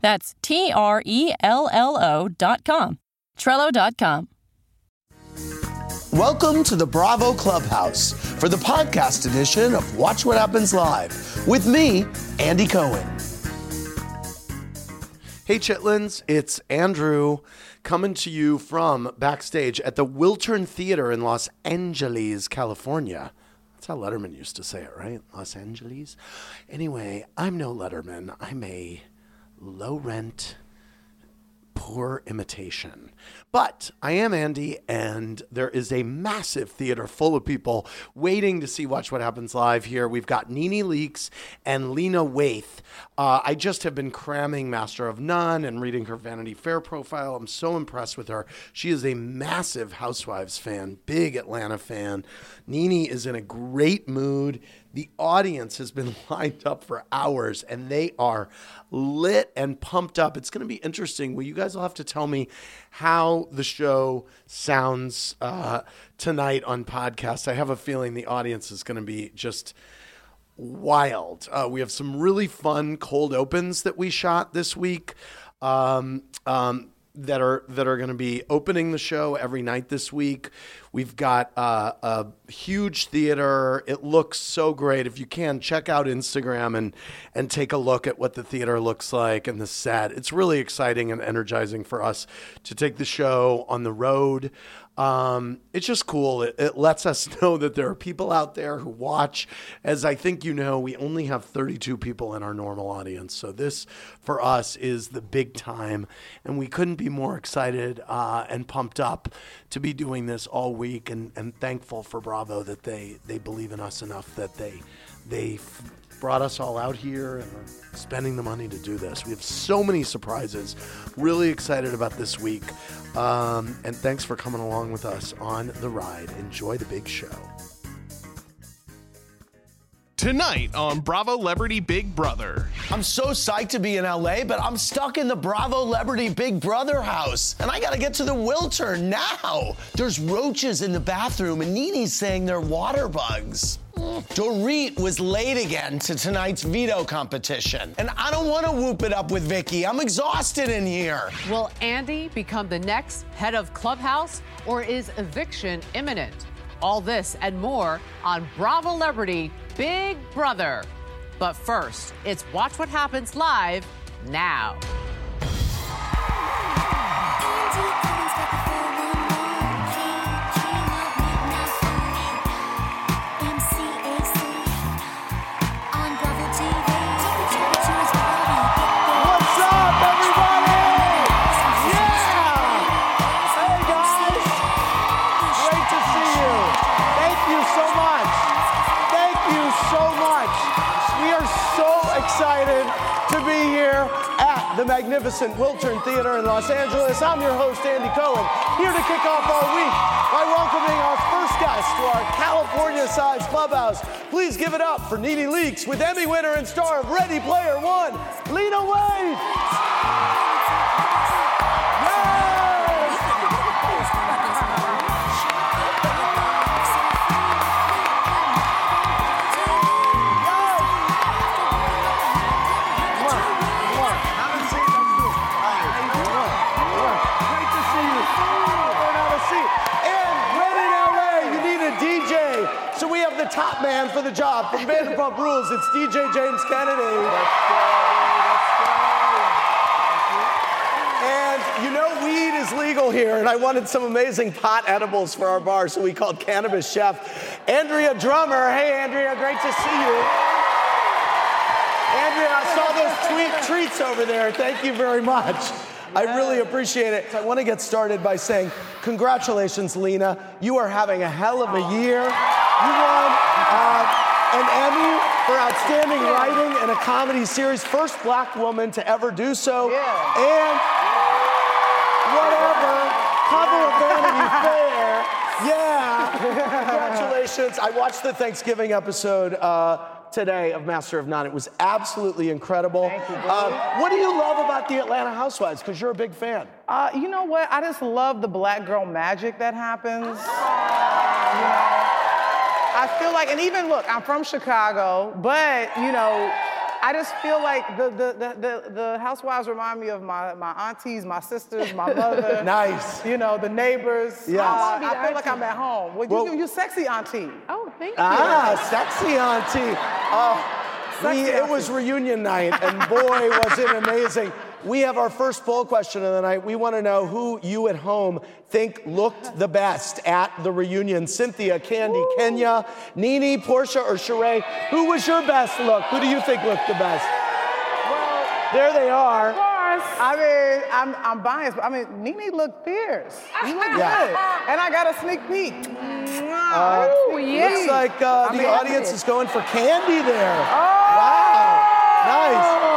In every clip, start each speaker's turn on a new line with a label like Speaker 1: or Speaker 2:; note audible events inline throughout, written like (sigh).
Speaker 1: That's T R E L L O dot com. Trello dot com.
Speaker 2: Welcome to the Bravo Clubhouse for the podcast edition of Watch What Happens Live with me, Andy Cohen. Hey, Chitlins, it's Andrew coming to you from backstage at the Wiltern Theater in Los Angeles, California. That's how Letterman used to say it, right? Los Angeles. Anyway, I'm no Letterman. I'm a low rent, poor imitation. But I am Andy, and there is a massive theater full of people waiting to see Watch What Happens Live here. We've got Nene Leakes and Lena Waithe. Uh, I just have been cramming Master of None and reading her Vanity Fair profile. I'm so impressed with her. She is a massive Housewives fan, big Atlanta fan. Nene is in a great mood. The audience has been (laughs) lined up for hours and they are lit and pumped up. It's going to be interesting. Well, you guys will have to tell me how the show sounds uh, tonight on podcast. I have a feeling the audience is going to be just wild. Uh, we have some really fun cold opens that we shot this week. Um, um, that are that are going to be opening the show every night this week. We've got uh, a huge theater. It looks so great. If you can check out Instagram and and take a look at what the theater looks like and the set. It's really exciting and energizing for us to take the show on the road. Um, it's just cool. It, it, lets us (laughs) know that there are people out there who watch. As I think you know, we only have 32 people in our normal audience. So this, for us, is the big time. And we couldn't be more excited uh, and pumped up to be doing this all week and, and thankful for Bravo that they, they believe in us enough that they, they brought us all out here and are spending the money to do this. We have so many surprises. Really excited about this week. Um, and thanks for coming along with us on the ride. Enjoy the big show.
Speaker 3: Tonight on Bravo Celebrity Big Brother.
Speaker 2: I'm so psyched to be in LA, but I'm stuck in the Bravo Celebrity Big Brother house. And I gotta get to the Wiltern now. There's roaches in the bathroom, and Nene's saying they're water bugs. Dorit was late again to tonight's veto competition. And I don't want to whoop it up with Vicky. I'm exhausted in here.
Speaker 4: Will Andy become the next head of Clubhouse or is eviction imminent? All this and more on Bravo Celebrity Big Brother. But first, it's Watch What Happens Live now.
Speaker 2: Magnificent Wiltern Theater in Los Angeles. I'm your host, Andy Cohen, here to kick off our week by welcoming our first guest to our California sized clubhouse. Please give it up for Nene Leakes with Emmy winner and star of Ready Player One, Lena Waithe. Vanderpump Rules. It's DJ James Kennedy. And you know, weed is legal here, and I wanted some amazing pot edibles for our bar, so we called cannabis chef Andrea Drummer. Hey, Andrea, great to see you. Andrea, I saw those tweet treats over there. Thank you very much. I really appreciate it. I want to get started by saying, congratulations, Lena. You are having a hell of a year. You won uh, an Emmy for outstanding writing in a comedy series, first black woman to ever do so. And whatever, cover of Vanity (laughs) Fair. Yeah. (laughs) Congratulations. I watched the Thanksgiving episode uh, today of Master of None. It was absolutely incredible.
Speaker 5: Thank you,
Speaker 2: Uh, what do you love about the Atlanta Housewives? Because you're a big fan.
Speaker 5: Uh, you know what? I just love the black girl magic that happens. You (laughs) know, I feel like, and even look, I'm from Chicago, but you know, I just feel like the the the, the, the housewives remind me of my, my aunties, my sisters, my (laughs) mother.
Speaker 2: Nice.
Speaker 5: You know, the neighbors.
Speaker 2: Yes.
Speaker 5: Uh,
Speaker 2: I
Speaker 5: I, feel like I'm at home. Well,
Speaker 2: Well-
Speaker 5: you, you sexy auntie.
Speaker 6: Oh, thank you.
Speaker 2: Ah, sexy auntie. (laughs) Oh, we,
Speaker 5: Sexy
Speaker 2: it was reunion night, and boy, was it amazing. (laughs) We have our first poll question of the night. We want to know who you at home think looked the best at the reunion. Cynthia, Kandi, Kenya, Nene, Porsha, or Sheree. Who was your best look? Who do you think looked the best?
Speaker 5: Well,
Speaker 2: There they are.
Speaker 5: Of course. I mean, I'm, I'm biased, but I mean, Nene looked fierce. You look
Speaker 2: Yeah.
Speaker 5: good. And I got a sneak peek.
Speaker 2: Uh,
Speaker 5: Ooh, yeah.
Speaker 2: Looks like uh, the
Speaker 5: mean,
Speaker 2: audience is going for Kandi there.
Speaker 5: Oh!
Speaker 2: Wow. Nice.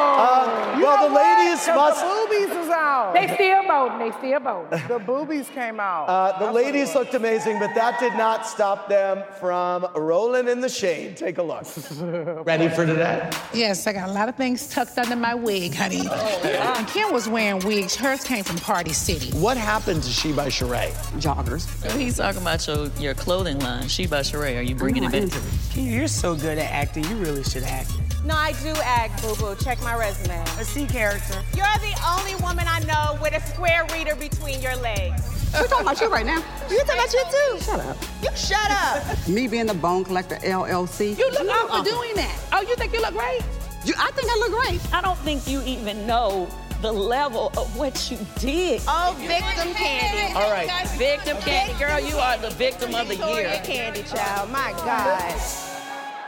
Speaker 5: You
Speaker 2: well, the
Speaker 5: what?
Speaker 2: ladies
Speaker 5: 'Cause
Speaker 2: must.
Speaker 5: The boobies is out.
Speaker 6: They still voting. They still voting. (laughs)
Speaker 5: the boobies came out.
Speaker 2: Uh, the
Speaker 5: That's
Speaker 2: ladies
Speaker 5: it
Speaker 2: looked amazing, but that did not stop them from rolling in the shade. Take a look. (laughs) Ready for today?
Speaker 7: Yes, I got a lot of things tucked under my wig, honey. And Kim was wearing wigs. Hers came from Party City.
Speaker 2: What happened to She by Sheree?
Speaker 8: joggers.
Speaker 9: He's talking about your, your clothing line. She by Sheree. Are you bringing it back?
Speaker 8: You're so good at acting. You really should act.
Speaker 10: No, I do act, boo boo. Check my resume.
Speaker 8: A C character.
Speaker 10: You're the only woman I know with a square reader between your legs.
Speaker 8: We're talking about you right now.
Speaker 10: You talking about you too?
Speaker 8: Shut up.
Speaker 10: You shut up.
Speaker 8: Me being the Bone Collector LLC.
Speaker 7: You look awful doing that. Oh, you think you look great?
Speaker 8: You, I think I look great.
Speaker 9: I don't think you even know the level of what you did.
Speaker 10: Oh, victim candy.
Speaker 2: All right.
Speaker 9: Victim candy. Girl, you are the victim of the
Speaker 10: Victoria
Speaker 9: year.
Speaker 10: candy child. My God.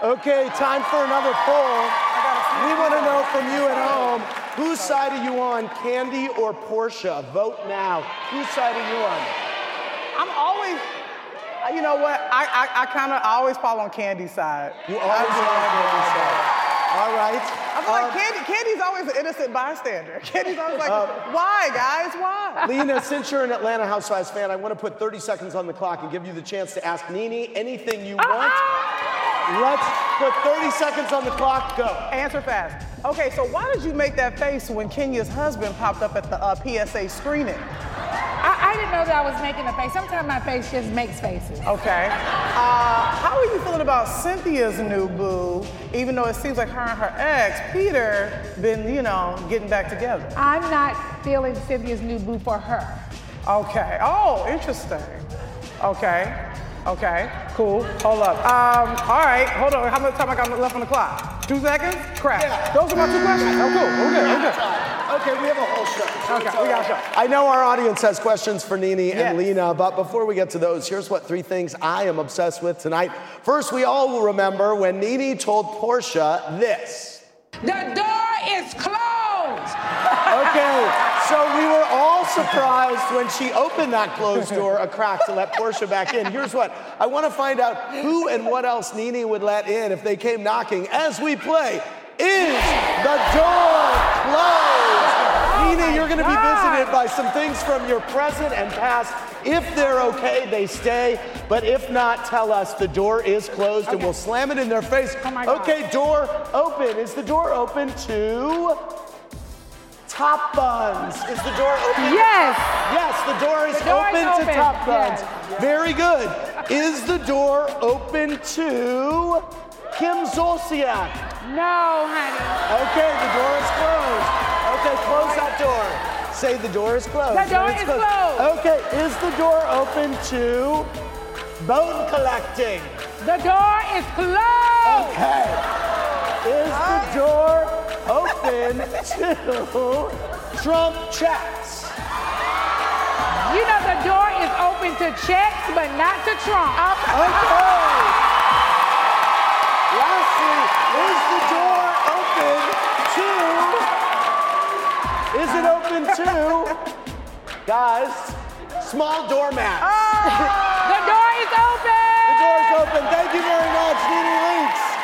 Speaker 2: Okay, time for another poll. We want to know from you at home whose side are you on, Kandi or Porsha? Vote now. Whose side are you on?
Speaker 5: I'm always, uh, you know what? I, I, I kind of always fall on Kandi's side.
Speaker 2: You always
Speaker 5: do.
Speaker 2: on Kandi's side. All right.
Speaker 5: I feel like
Speaker 2: Um,
Speaker 5: Kandi, Kandi's always an innocent bystander. (laughs) Kandi's always like,
Speaker 2: Um,
Speaker 5: why, guys? Why?
Speaker 2: Lena, since you're an Atlanta Housewives fan, I want to put 30 seconds on the clock and give you the chance to ask Nene anything you want. Let's put 30 seconds on the clock. Go.
Speaker 5: Answer fast. Okay, so why did you make that face when Kenya's husband popped up at the uh, PSA screening?
Speaker 6: I, I didn't know that I was making a face. Sometimes my face just makes faces.
Speaker 5: Okay. Uh, how are you feeling about Cynthia's new boo, even though it seems like her and her ex, Peter, been, you know, getting back together?
Speaker 6: I'm not feeling Cynthia's new boo for her.
Speaker 5: Okay. Oh, interesting. Okay. Okay. Cool. Hold up. Um, all right. Hold on. How much time I got left on the clock? Two seconds? Crap. Those are my two questions. Oh, cool. We're good. We're good.
Speaker 2: Okay, we have a whole show.
Speaker 5: Okay, we got a show.
Speaker 2: I know our audience has questions for Nene
Speaker 5: Yes.
Speaker 2: and Lena, but before we get to those, here's what three things I am obsessed with tonight. First, we all will remember when Nene told Porsha this.
Speaker 7: The door is closed.
Speaker 2: Okay, so we were all surprised when she opened that closed door a crack to let Porsha back in. Here's what I want to find out who and what else Nene would let in if they came knocking as we play. Is the door closed? Nene, you're going to be visited by some things from your present and past. If they're okay, they stay. But if not, tell us the door is closed and we'll slam it in their face.
Speaker 6: God.
Speaker 2: okay, door open. Is the door open to Top Buns? Is the door open?
Speaker 6: Yes.
Speaker 2: Yes, the door is
Speaker 6: The door is
Speaker 2: open, to
Speaker 6: open,
Speaker 2: Top Buns.
Speaker 6: yes.
Speaker 2: Very good. Is the door open to Kim Zolciak?
Speaker 6: No, honey.
Speaker 2: Okay, the door is closed. Okay, close that door. Say the door is closed.
Speaker 6: The door is closed.
Speaker 2: Okay, is the door open to bone collecting?
Speaker 6: The door is closed.
Speaker 2: Okay. Is the door open to Trump checks?
Speaker 6: You know, the door is open to checks, but not to Trump.
Speaker 2: Okay. Lastly, is the door open to? Is it open to? Guys, small doormat.
Speaker 6: Oh, the door is open.
Speaker 2: The door is open. Thank you very much, Nene Leakes.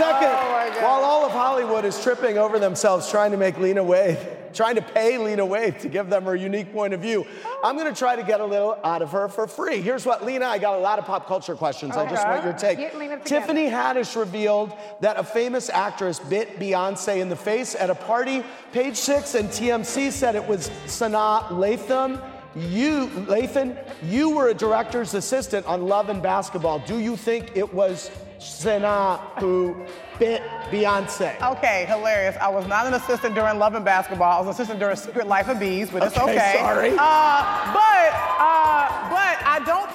Speaker 2: Second, oh while all of Hollywood is tripping over themselves trying to make Lena Waithe, (laughs) trying to pay Lena Waithe to give them her unique point of view, I'm going to try to get a little out of her for free. Here's what, Lena, I got a lot of pop culture questions. I just
Speaker 6: Okay.
Speaker 2: want your take.
Speaker 6: Get Lena together.
Speaker 2: Tiffany Haddish revealed that a famous actress bit Beyonce in the face at a party. Page Six and TMZ said it was Sanaa Lathan. You, Lathan, you were a director's assistant on Love and Basketball. Do you think it was Sanaa who bit Beyonce?
Speaker 5: Okay, hilarious. I was not an assistant during Love and Basketball. I was an assistant during Secret Life of Bees, but it's
Speaker 2: Okay,
Speaker 5: okay.
Speaker 2: sorry.
Speaker 5: Uh,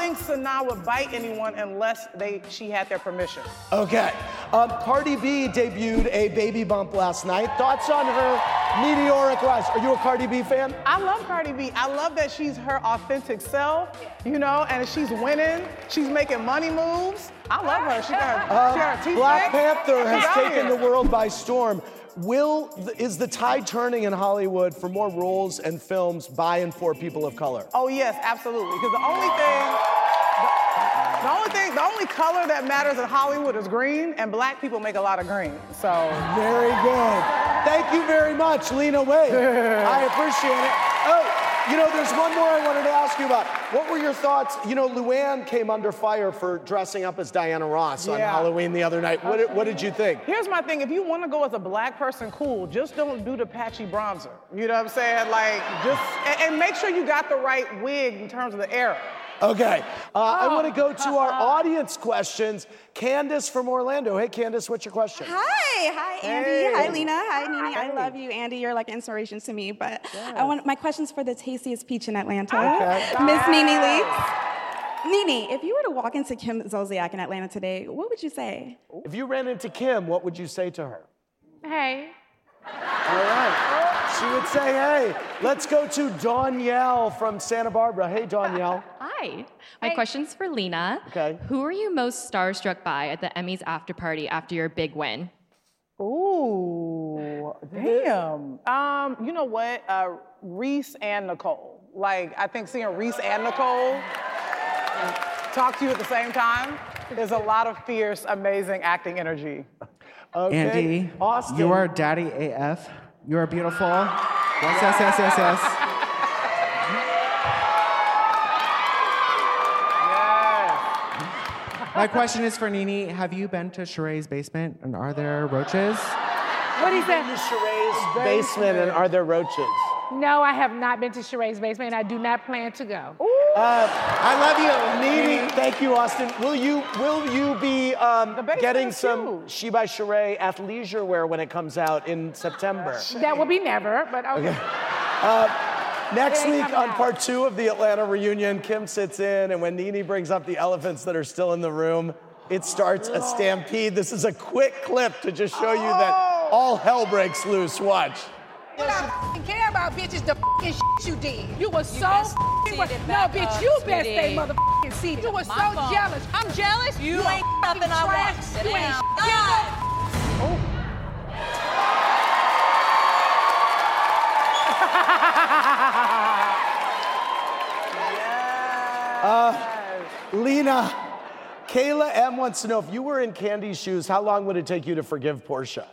Speaker 5: think Sanaa would bite anyone unless they she had their permission.
Speaker 2: Okay. Um, Cardi B debuted a baby bump last night. Thoughts on her meteoric rise? Are you a Cardi B fan?
Speaker 5: I love Cardi B. I love that she's her authentic self, you know, and she's winning. She's making money moves. I love her. She got her, she got her
Speaker 2: Uh, Black. Panther has taken the world by storm. Will is the tide turning in Hollywood for more roles and films by and for people of color?
Speaker 5: Oh yes, absolutely. Because the only thing, the, only thing, the only color that matters in Hollywood is green, and black people make a lot of green. So
Speaker 2: Very good. Thank you very much, Lena Waithe. (laughs) I appreciate it. Oh, you know, there's one more I wanted to ask you about. What were your thoughts? You know, Luann came under fire for dressing up as Diana Ross on Halloween the other night. What, did- what did you think?
Speaker 5: Here's my thing: if you want to go as a black person, cool. Just don't do the patchy bronzer. You know what I'm saying? Like, just and, and make sure you got the right wig in terms of the era.
Speaker 2: Okay, uh, I want to go to our (laughs) audience questions. Candace from Orlando. Hey, Candace, what's your question?
Speaker 11: Hi, hi Andy,
Speaker 2: Hey.
Speaker 11: hi Lena, hi Nene. I love you, Andy. You're like inspiration to me. But I want my question's for the tastiest peach in Atlanta,
Speaker 2: Okay.
Speaker 11: Miss Nene Leakes. Nene, if you were to walk into Kim Zolciak in Atlanta today, what would you say?
Speaker 2: If you ran into Kim, what would you say to her?
Speaker 6: Hey.
Speaker 2: All right. She would say, hey. Let's go to Danielle from Santa Barbara. Hey, Danielle.
Speaker 12: Hi. My question's for Lena.
Speaker 2: Okay.
Speaker 12: Who are you most starstruck by at the Emmys after party after your big win?
Speaker 5: Ooh, damn. Um, you know what? Uh, Reese and Nicole. Like, I think seeing Reese and Nicole talk to you at the same time is a lot of fierce, amazing acting energy.
Speaker 2: Okay.
Speaker 13: Andy,
Speaker 2: Austin.
Speaker 13: you are daddy AF. You are beautiful. Yes, yes, yes, yes, yes. My question is for Nene. Have you been to Sheree's basement and are there roaches?
Speaker 6: What he said?
Speaker 2: Sheree's basement and are there roaches?
Speaker 6: No, I have not been to Sheree's basement, and I do not plan to go.
Speaker 2: Uh, I love you, Nene. Thank you, Austin. Will you will you be um, getting some She by Sheree athleisure wear when it comes out in September?
Speaker 6: That will be never, but okay.
Speaker 2: Okay. Uh, next week on
Speaker 6: out.
Speaker 2: part two of the Atlanta reunion, Kim sits in, and when Nene brings up the elephants that are still in the room, it starts a stampede. This is a quick clip to just show you that all hell breaks loose. Watch.
Speaker 14: What I care about, bitch, is the f***ing shit you did. You were so
Speaker 10: best
Speaker 14: f***ing No, bitch,
Speaker 10: up,
Speaker 14: you best stay motherfucking seated. You were so
Speaker 10: fault.
Speaker 14: jealous. I'm jealous.
Speaker 10: You
Speaker 14: a
Speaker 10: ain't
Speaker 14: fucking
Speaker 10: nothing I want. Sit
Speaker 14: You ain't
Speaker 10: down.
Speaker 14: shit. (laughs)
Speaker 2: Uh, Lena, Kayla M wants to know if you were in Kandi's shoes, how long would it take you to forgive Porsha?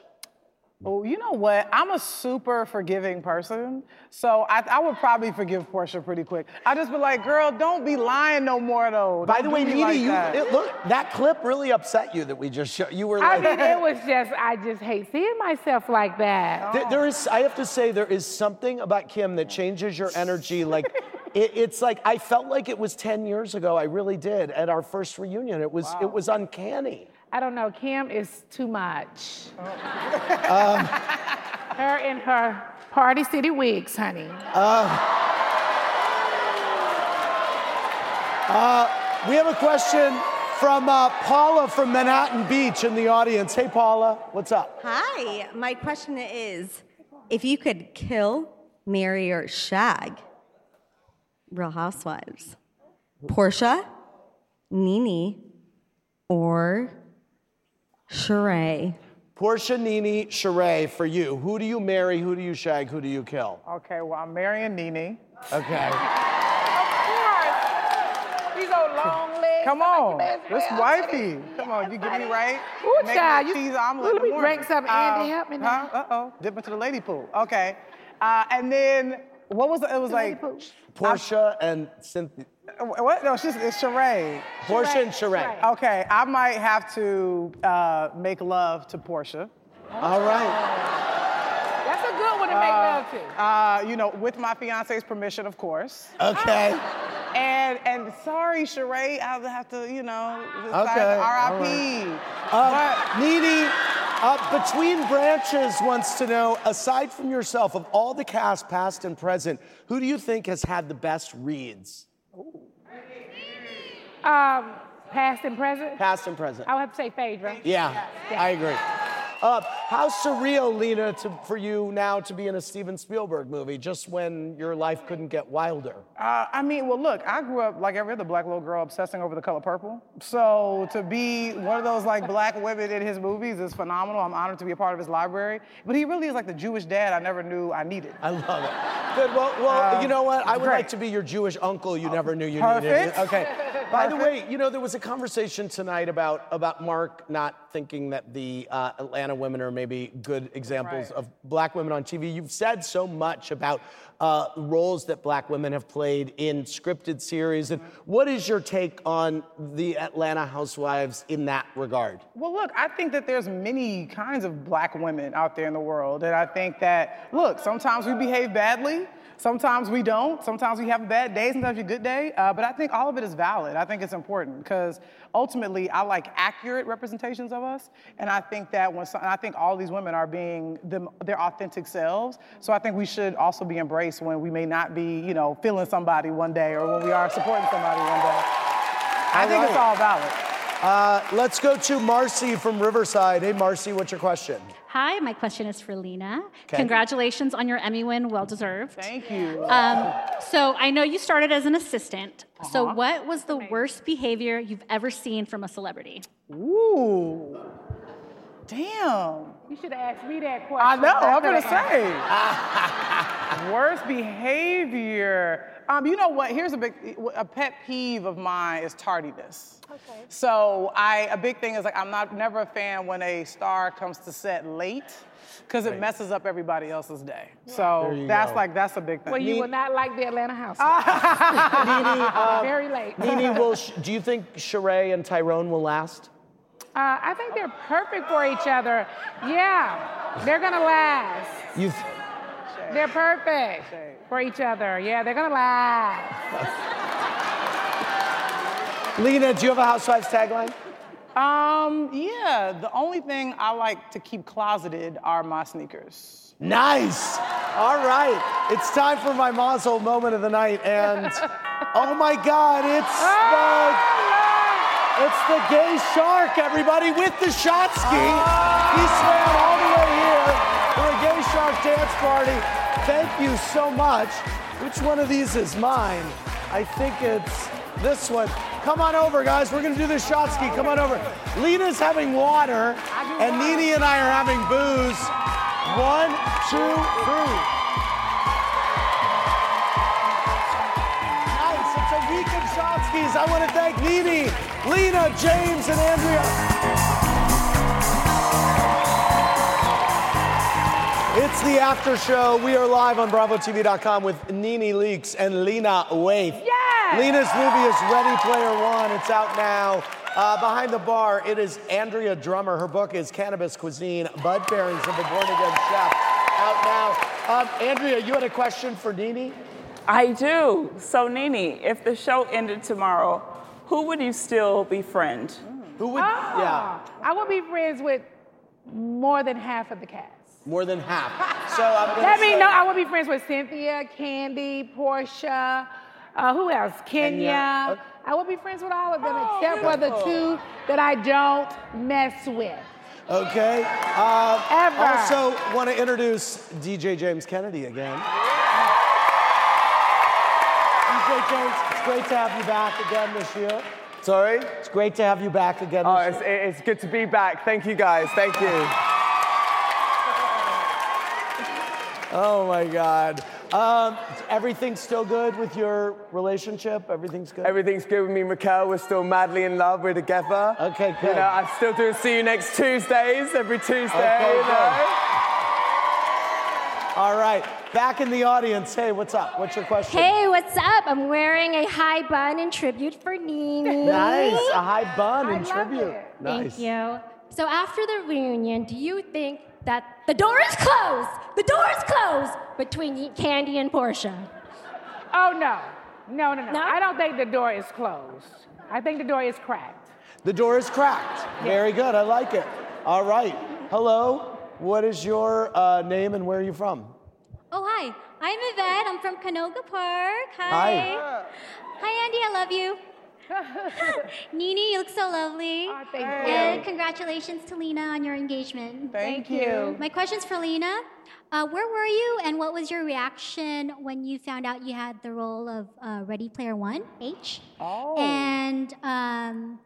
Speaker 5: Oh, you know what? I'm a super forgiving person, so I, I would probably forgive Porsha pretty quick. I just be like, girl, don't be lying no more though.
Speaker 2: By
Speaker 5: Don't
Speaker 2: the way,
Speaker 5: me
Speaker 2: Nene,
Speaker 5: like
Speaker 2: you
Speaker 5: that.
Speaker 2: it, look that clip really upset you that we just showed. You were
Speaker 6: I mean, it was just, I just hate seeing myself like that.
Speaker 2: There- there is, I have to say, there is something about Kim that changes your energy. Like, (laughs) it, it's like I felt like it was 10 years ago. I really did at our first reunion. It was, it was uncanny.
Speaker 6: I don't know, Kim is too much.
Speaker 2: Um,
Speaker 6: Her in her Party City wigs, honey.
Speaker 2: uh, uh, we have a question from uh, Paula from Manhattan Beach in the audience. Hey, Paula, what's up?
Speaker 15: Hi, my question is if you could kill, marry, or shag Real Housewives, Porsha, Nene, or Sheree?
Speaker 2: Porsha, Nene, Sheree for you. Who do you marry? Who do you shag? Who do you kill?
Speaker 5: Okay, well, I'm marrying Nene.
Speaker 2: Okay.
Speaker 6: These old long legs.
Speaker 5: Come on, this wifey. Come on, you get me right.
Speaker 6: Ooh,
Speaker 5: Make
Speaker 6: child, you-
Speaker 5: cheese omelet.
Speaker 6: Let
Speaker 5: in the
Speaker 6: me
Speaker 5: morning.
Speaker 6: drink something, Andy,
Speaker 5: Uh,
Speaker 6: help me
Speaker 5: huh?
Speaker 6: now.
Speaker 5: Uh oh, dip into the lady pool. Okay, uh, and then what was it? It was like
Speaker 2: Porsha and Cynthia.
Speaker 5: what? No, she's it's Sheree.
Speaker 2: Porsha and Sheree.
Speaker 5: Okay, I might have to uh, make love to Porsha.
Speaker 2: All right.
Speaker 6: That's a good one to make love to.
Speaker 5: Uh, you know, with my fiance's permission, of course.
Speaker 2: Okay. (laughs)
Speaker 5: And and sorry, Sheree, I'll have to, you know,
Speaker 2: Okay, all
Speaker 5: R.I.P.
Speaker 2: Um, Nene, uh, Between Branches wants to know, aside from yourself, of all the cast, past and present, who do you think has had the best reads?
Speaker 6: Um, past and present.
Speaker 2: Past and present.
Speaker 6: I would have to say Phaedra.
Speaker 2: Yeah, I agree. Uh, how surreal, Lena, to, for you now to be in a Steven Spielberg movie, just when your life couldn't get wilder?
Speaker 5: Uh, I mean, well, look, I grew up like every other black little girl obsessing over the color purple. So to be one of those like black women in his movies is phenomenal. I'm honored to be a part of his library. But he really is like the Jewish dad I never knew I needed.
Speaker 2: I love it. Good. Well, well,
Speaker 5: Um,
Speaker 2: you know what? I would
Speaker 5: great.
Speaker 2: like to be your Jewish uncle you never knew you
Speaker 5: Perfect.
Speaker 2: needed. Okay. By the way, you know there was a conversation tonight about about Mark not thinking that the uh, Atlanta women are maybe good examples
Speaker 5: Right.
Speaker 2: of black women on TV. You've said so much about uh, roles that black women have played in scripted series, and what is your take on the Atlanta Housewives in that regard?
Speaker 5: Well, look, I think that there's many kinds of black women out there in the world. And I think that, look, sometimes we behave badly. Sometimes we don't. Sometimes we have a bad day. Sometimes we have a good day. Uh, but I think all of it is valid. I think it's important because ultimately I like accurate representations of us. And I think that when, some, I think all these women are being them, their authentic selves. So I think we should also be embraced when we may not be, you know, feeling somebody one day or when we are supporting somebody one day. I think it's
Speaker 2: right.
Speaker 5: all valid.
Speaker 2: Uh, let's go to Marcy from Riverside. Hey, Marcy, what's your question?
Speaker 16: Hi, my question is for Lena.
Speaker 2: Okay.
Speaker 16: Congratulations on your Emmy win, well deserved.
Speaker 5: Thank you.
Speaker 16: Um, so I know you started as an assistant. So
Speaker 5: Uh-huh.
Speaker 16: what was the worst behavior you've ever seen from a celebrity?
Speaker 5: Ooh. Damn.
Speaker 6: You should have asked me that question.
Speaker 5: I know, I'm gonna say. (laughs) Worst behavior. Um, you know what? Here's a big a pet peeve of mine is tardiness.
Speaker 6: Okay.
Speaker 5: So I a big thing is like I'm not never a fan when a star comes to set late because it
Speaker 2: Right.
Speaker 5: messes up everybody else's day.
Speaker 2: There
Speaker 5: So that's
Speaker 2: go.
Speaker 5: like that's a big thing.
Speaker 6: Well, you
Speaker 5: Me-
Speaker 6: will not like the Atlanta House. (laughs)
Speaker 2: Nene, (laughs) uh,
Speaker 6: Very late.
Speaker 2: Nene, (laughs) will, sh- do you think Sheree and Tyrone will last?
Speaker 6: Uh, I think they're perfect for each other. Yeah, they're gonna last.
Speaker 2: You th-
Speaker 6: They're perfect for each other. Yeah, they're gonna last.
Speaker 2: Lena, do you have a Housewives tagline?
Speaker 5: Um, yeah, the only thing I like to keep closeted are my sneakers.
Speaker 2: Nice. All right. It's time for my mazel moment of the night. And (laughs) oh my God, it's the. It's the gay shark, everybody, with the shot ski. He swam dance party. Thank you so much. Which one of these is mine? I think it's this one. Come on over, guys. We're gonna do the shot ski. Come on over. Lena's having water, and Nene and I are having booze. One, two, three. Nice. It's a week of shot skis. I want to thank Nene, Lena, James, and Andrea. It's the after show. We are live on BravoTV.com with Nene Leakes and Lena Waithe.
Speaker 6: Yes!
Speaker 2: Lena's movie is Ready Player One. It's out now. Uh, behind the bar, it is Andrea Drummer. Her book is Cannabis Cuisine, Bud Pairings of a Born Again Chef. Out now. Um, Andrea, you had a question for Nene?
Speaker 17: I do. So, Nene, if the show ended tomorrow, who would you still befriend?
Speaker 2: Who would?
Speaker 6: Ah, I will be friends with more than half of the cast.
Speaker 2: More than half. (laughs) So I'm gonna
Speaker 6: Let me know. I will be friends with Cynthia, Kandi, Porsha. Uh, who else? Kenya.
Speaker 2: Kenya.
Speaker 6: I will be friends with all of them except
Speaker 2: okay.
Speaker 6: for the two that I don't mess with.
Speaker 2: Okay. Uh,
Speaker 6: Ever.
Speaker 2: Also, want to introduce DJ James Kennedy again. DJ James, it's great to have you back again this year.
Speaker 18: Sorry?
Speaker 2: It's great to have you back again
Speaker 18: Oh, it's,
Speaker 2: year.
Speaker 18: it's good to be back. Thank you, guys. Thank you.
Speaker 2: Oh my God. Um, everything's still good with your relationship? Everything's good?
Speaker 18: Everything's good with me, and We're still madly in love. We're together.
Speaker 2: Okay, good.
Speaker 18: You know, I'm still do See You Next Tuesdays every Tuesday.
Speaker 2: Okay,
Speaker 18: you know?
Speaker 2: All right. Back in the audience. Hey, what's up? What's your question?
Speaker 19: Hey, what's up? I'm wearing a high bun in tribute for Nene.
Speaker 2: Nice. A high bun in tribute.
Speaker 19: Thank
Speaker 2: Nice.
Speaker 19: you. So after the reunion, do you think that the door is closed? The door is closed between Kandi and Porsha.
Speaker 6: Oh, no. No, no, no. no? I don't think the door is closed. I think the door is cracked.
Speaker 2: The door is cracked. Very good. I like it. All right. Hello. What is your uh, name and where are you from?
Speaker 19: Oh, hi. I'm Yvette. I'm from Canoga Park.
Speaker 2: Hi.
Speaker 19: Hi, Andy. I love you. (laughs) Nene, you look so lovely.
Speaker 6: thank
Speaker 19: And
Speaker 6: you.
Speaker 19: congratulations to Lena on your engagement.
Speaker 6: Thank you.
Speaker 19: My question's for Lena. Uh, where were you and what was your reaction when you found out you had the role of uh, Ready Player One, H?
Speaker 5: Oh.
Speaker 19: And um,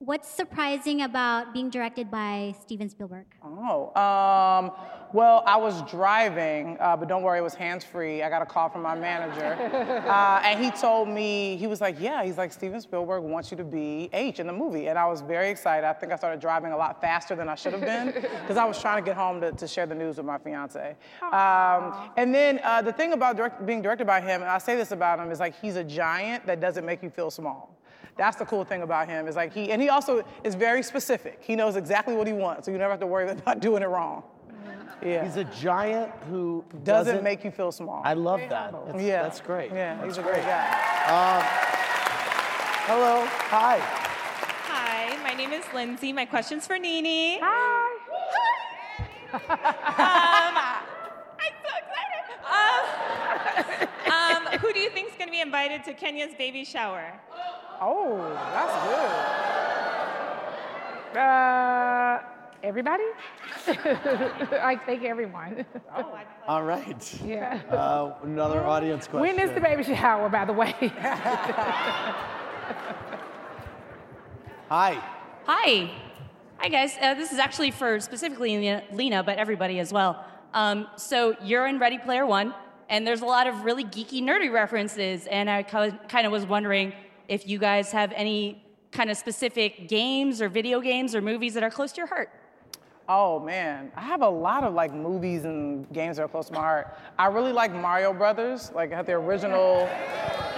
Speaker 19: what's surprising about being directed by Steven Spielberg?
Speaker 5: Oh, um, well, I was driving, uh, but don't worry, it was hands free. I got a call from my manager, (laughs) uh, and he told me he was like, "Yeah, he's like Steven Spielberg wants you to be H in the movie," and I was very excited. I think I started driving a lot faster than I should have been because I was trying to get home to, to share the news with my fiance. Um, and then uh, the thing about direct, being directed by him, and I say this about him, is like he's a giant that doesn't make you feel small. That's the cool thing about him. Is like he and he also is very specific. He knows exactly what he wants, so you never have to worry (laughs) about doing it wrong. Yeah.
Speaker 2: He's a giant who
Speaker 5: doesn't, make you feel small.
Speaker 2: I love that. That's,
Speaker 5: yeah,
Speaker 2: That's great.
Speaker 5: Yeah,
Speaker 2: That's
Speaker 5: he's a great guy.
Speaker 2: Um, hello. Hi.
Speaker 20: Hi, my name is Lindsay. My question's for Nene.
Speaker 6: Hi. Hi.
Speaker 20: um, I'm so excited. Um, um, who do you think is going to be invited to Kenya's baby shower?
Speaker 5: Oh, that's good.
Speaker 6: Uh, everybody? (laughs) I think everyone.
Speaker 2: All right.
Speaker 6: Yeah.
Speaker 2: Uh, another audience question.
Speaker 6: When is the baby shower, by the way?
Speaker 2: Hi.
Speaker 21: Hi. Hi, guys. Uh, this is actually for specifically Lena- Lena, but everybody as well. Um, so you're in Ready Player One, and there's a lot of really geeky, nerdy references, and I kind of was wondering if you guys have any kind of specific games or video games or movies that are close to your heart.
Speaker 5: Oh man, I have a lot of like movies and games that are close to my heart. I really like Mario Brothers, like the original. (laughs)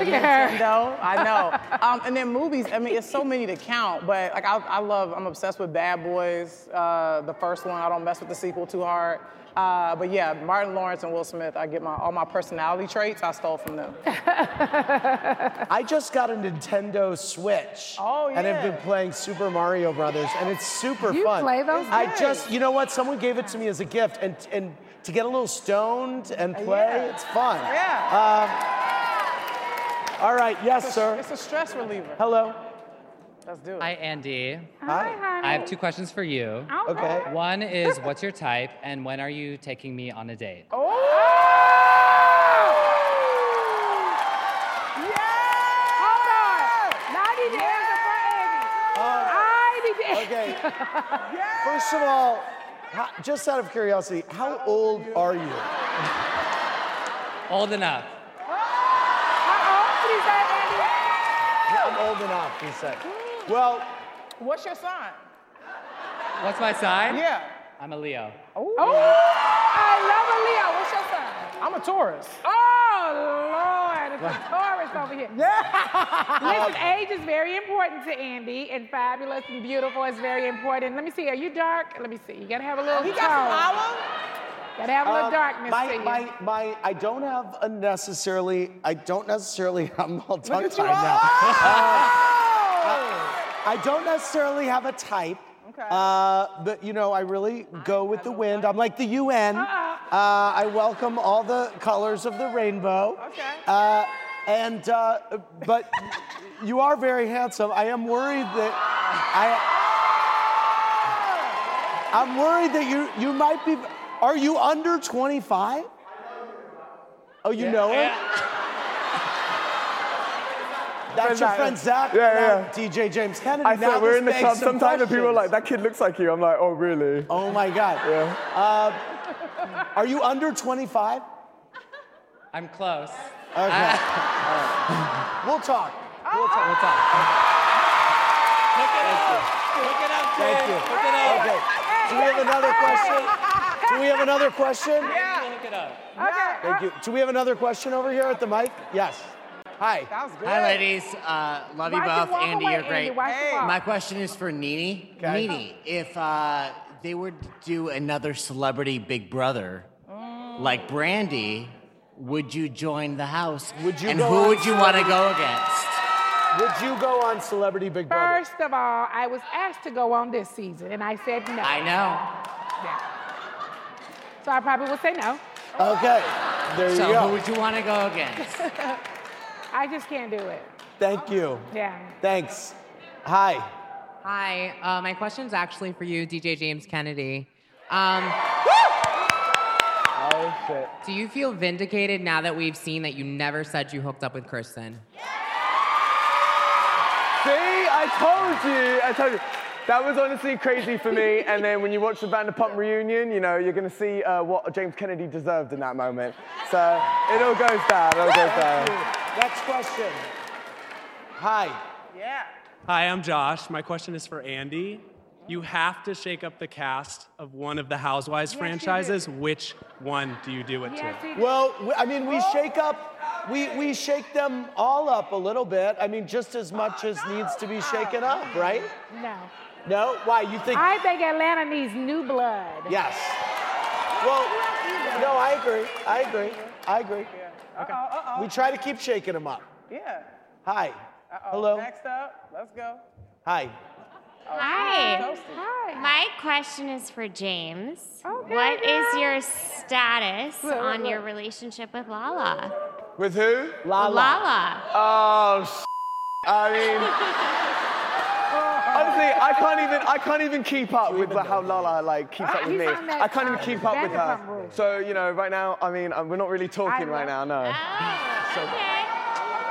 Speaker 5: Nintendo. I know. Um, and then movies. I mean, it's so many to count. But like, I, I love. I'm obsessed with Bad Boys. Uh, the first one. I don't mess with the sequel too hard. Uh, but yeah, Martin Lawrence and Will Smith. I get my all my personality traits. I stole from them. (laughs)
Speaker 2: I just got a Nintendo Switch.
Speaker 5: Oh,
Speaker 2: And have been playing Super Mario Brothers, and it's super
Speaker 6: You
Speaker 2: fun.
Speaker 6: play those
Speaker 2: I
Speaker 6: games?
Speaker 2: just, you know what? Someone gave it to me as a gift, and and to get a little stoned and play,
Speaker 5: Yeah.
Speaker 2: it's fun.
Speaker 5: Yeah.
Speaker 2: Um, all right. Yes,
Speaker 5: It's a-
Speaker 2: sir.
Speaker 5: It's a stress reliever.
Speaker 2: Hello.
Speaker 5: Let's do it.
Speaker 22: Hi, Andy.
Speaker 2: Hi.
Speaker 22: I have two questions for you.
Speaker 2: Okay.
Speaker 22: One (laughs) is, what's your type, and when are you taking me on a date? Oh!
Speaker 6: Hold on. Now I need to answer for Andy. I need to
Speaker 2: Okay. (laughs) First of all, how, just out of curiosity, how old are you? (laughs)
Speaker 22: Old enough.
Speaker 6: How old What is that,
Speaker 2: Yeah, I'm old enough, he said. Well,
Speaker 5: What's your sign?
Speaker 22: What's my sign?
Speaker 5: Yeah.
Speaker 22: I'm a Leo.
Speaker 6: Andy? Oh, I love a Leo. What's your sign?
Speaker 5: I'm a Taurus.
Speaker 6: Oh, Lord. It's a Taurus over here. Yeah. Listen, age is very important to Andy, and fabulous and beautiful is very important. Let me see. Are you dark? Let me see. You gotta have a little
Speaker 5: He got some
Speaker 6: tone.
Speaker 5: olive.
Speaker 6: Gotta have a little
Speaker 2: Um,
Speaker 6: darkness
Speaker 2: my,
Speaker 6: to you.
Speaker 2: my, my, I don't have a necessarily, I don't necessarily, I'm all tongue
Speaker 5: at you.
Speaker 2: tied now.
Speaker 5: Oh!
Speaker 2: I don't necessarily have a type.
Speaker 5: Okay.
Speaker 2: Uh, but you know, I really go with the wind. I'm like the UN. Uh, I welcome all the colors of the rainbow.
Speaker 5: Okay.
Speaker 2: Uh, and uh, but you are very handsome. I am worried that I. I'm worried that you you might be. Are you under 25? Oh, you know him? That's your friend Zach.
Speaker 18: Yeah, yeah.
Speaker 2: DJ James Kennedy.
Speaker 18: I
Speaker 2: now
Speaker 18: said we're in the
Speaker 2: begs
Speaker 18: club
Speaker 2: some
Speaker 18: sometimes and people are like, that kid looks like you. I'm like, oh, really?
Speaker 2: Oh my God.
Speaker 18: Yeah.
Speaker 2: Uh, are you under 25?
Speaker 23: I'm close.
Speaker 2: Okay. (laughs) We'll talk. We'll talk.
Speaker 23: We'll talk.
Speaker 2: Look it up.
Speaker 23: Look it up,
Speaker 2: Thank you. Okay. Do we have another question? Do we have another question?
Speaker 23: Look it up.
Speaker 2: Thank you. Do we have another question over here at the mic? Yes. Hi.
Speaker 22: Hi, ladies. Uh, love you both. Andy,
Speaker 2: away,
Speaker 22: you're great.
Speaker 2: Andy? Why'd you?
Speaker 22: My question is for Nene.
Speaker 2: Okay.
Speaker 22: Nene, if uh, they were to do another celebrity Big Brother, like Brandy, would you join the house?
Speaker 2: Would you
Speaker 22: and who
Speaker 2: on
Speaker 22: would you want to go against?
Speaker 2: Would you go on Celebrity Big Brother?
Speaker 6: First of all, I was asked to go on this season, and I said no.
Speaker 22: I know.
Speaker 6: Yeah. So I probably would say no.
Speaker 2: Okay. There you go.
Speaker 22: so who would you want to go against? (laughs)
Speaker 6: I just can't do it.
Speaker 2: Thank you.
Speaker 6: Yeah.
Speaker 2: Thanks. Hi.
Speaker 24: Hi, uh, my question's actually for you, DJ James Kennedy. Um,
Speaker 18: Oh, shit.
Speaker 24: do you feel vindicated now that we've seen that you never said you hooked up with Kristen?
Speaker 18: See, I told you, I told you. That was honestly crazy for me. And then when you watch the Vanderpump reunion, you know, you're gonna see uh, what James Kennedy deserved in that moment. So it all goes down, it all goes down.
Speaker 2: Next question. Hi.
Speaker 5: Yeah.
Speaker 25: Hi, I'm Josh. My question is for Andy. You have to shake up the cast of one of the Housewives
Speaker 2: Yes,
Speaker 25: franchises. Which one do you do it to?
Speaker 2: Well, I mean, we shake up, we, we shake them all up a little bit. I mean, just as much as needs to be shaken up, right?
Speaker 6: No.
Speaker 2: No? Why? You think?
Speaker 6: I think Atlanta needs new blood.
Speaker 2: Yes. Well, no, I agree. I agree. I agree.
Speaker 5: Uh-oh,
Speaker 2: We try to keep shaking them up.
Speaker 5: Yeah.
Speaker 2: Hi.
Speaker 5: Uh-oh.
Speaker 2: Hello.
Speaker 5: Next up, let's go.
Speaker 2: Hi.
Speaker 20: Oh, Hi. Hi. My question is for James. Okay. what is your status
Speaker 18: Look, look,
Speaker 20: on your relationship with Lala?
Speaker 18: With who?
Speaker 20: Lala. Lala.
Speaker 18: Oh, I mean, (laughs) honestly, I can't even, I can't even keep up with how Lala like keeps up with me. I can't even
Speaker 6: uh,
Speaker 18: keep up with her. So you know, right now, I mean, um, we're not really talking right now. No.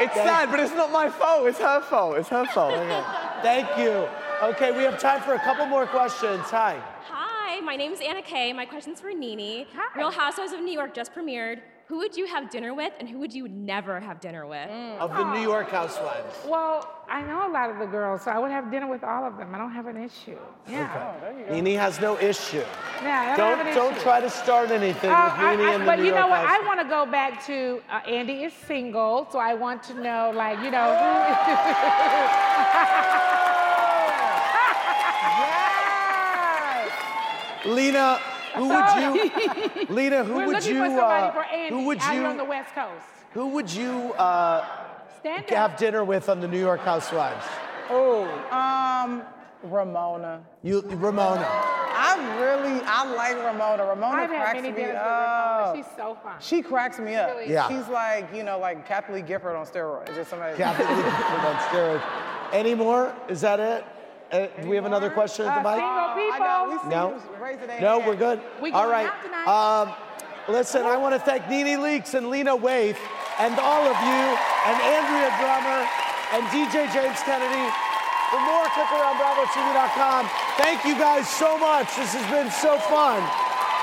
Speaker 18: It's
Speaker 2: Thank-
Speaker 18: sad, but it's not my fault. It's her fault. It's her fault. (laughs)
Speaker 2: Thank you. Okay, we have time for a couple more questions. Hi.
Speaker 26: Hi, my name is Anna Kay. My question's for Nene. Real Housewives of New York just premiered. Who would you have dinner with, and who would you never have dinner with?
Speaker 2: Of the New York Housewives.
Speaker 6: Well, I know a lot of the girls, so I would have dinner with all of them. I don't have an issue. Yeah.
Speaker 2: Okay. Nene has no issue.
Speaker 6: Yeah, I don't
Speaker 2: Don't
Speaker 6: have an
Speaker 2: don't
Speaker 6: issue.
Speaker 2: try to start anything
Speaker 6: Uh,
Speaker 2: with
Speaker 6: I-
Speaker 2: Nene
Speaker 6: I-
Speaker 2: and the
Speaker 6: but
Speaker 2: New
Speaker 6: you
Speaker 2: York
Speaker 6: know what? I want to go back to uh, Andy is single, so I want to know, like, you know, (laughs) Who
Speaker 2: Lena, who would you? Lena, who
Speaker 6: We're
Speaker 2: would
Speaker 6: looking
Speaker 2: you?
Speaker 6: for somebody
Speaker 2: uh,
Speaker 6: for Andy
Speaker 2: who would
Speaker 6: out here
Speaker 2: you?
Speaker 6: on the West Coast.
Speaker 2: Who would you uh,
Speaker 6: Stand
Speaker 2: have dinner with on the New York Housewives?
Speaker 5: Oh, um, Ramona.
Speaker 2: You, Ramona.
Speaker 5: I really, I like Ramona. Ramona
Speaker 6: I've had
Speaker 5: cracks
Speaker 6: many
Speaker 5: me
Speaker 6: dinners with
Speaker 5: up.
Speaker 6: Ramona. She's so fun.
Speaker 5: She cracks me up.
Speaker 6: Really?
Speaker 2: Yeah.
Speaker 5: She's like, you know, like Kathie Lee Gifford on steroids. Just somebody.
Speaker 2: Kathy Gifford on steroids. Any more? Is that it? Uh, do we have another question at the mic?
Speaker 6: Single people.
Speaker 5: I know, we
Speaker 2: No.
Speaker 5: who's raising their
Speaker 2: No, we're good.
Speaker 6: We
Speaker 2: All
Speaker 6: going
Speaker 2: right.
Speaker 6: out tonight.
Speaker 2: Um, listen, I want to thank Nene Leakes and Lena Waithe and all of you and Andrea Drummer and DJ James Kennedy. For more, click around BravoTV.com. Thank you guys so much. This has been so fun.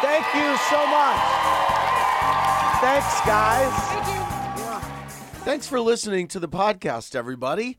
Speaker 2: Thank you so much. Thanks, guys.
Speaker 27: Thanks for listening to the podcast, everybody.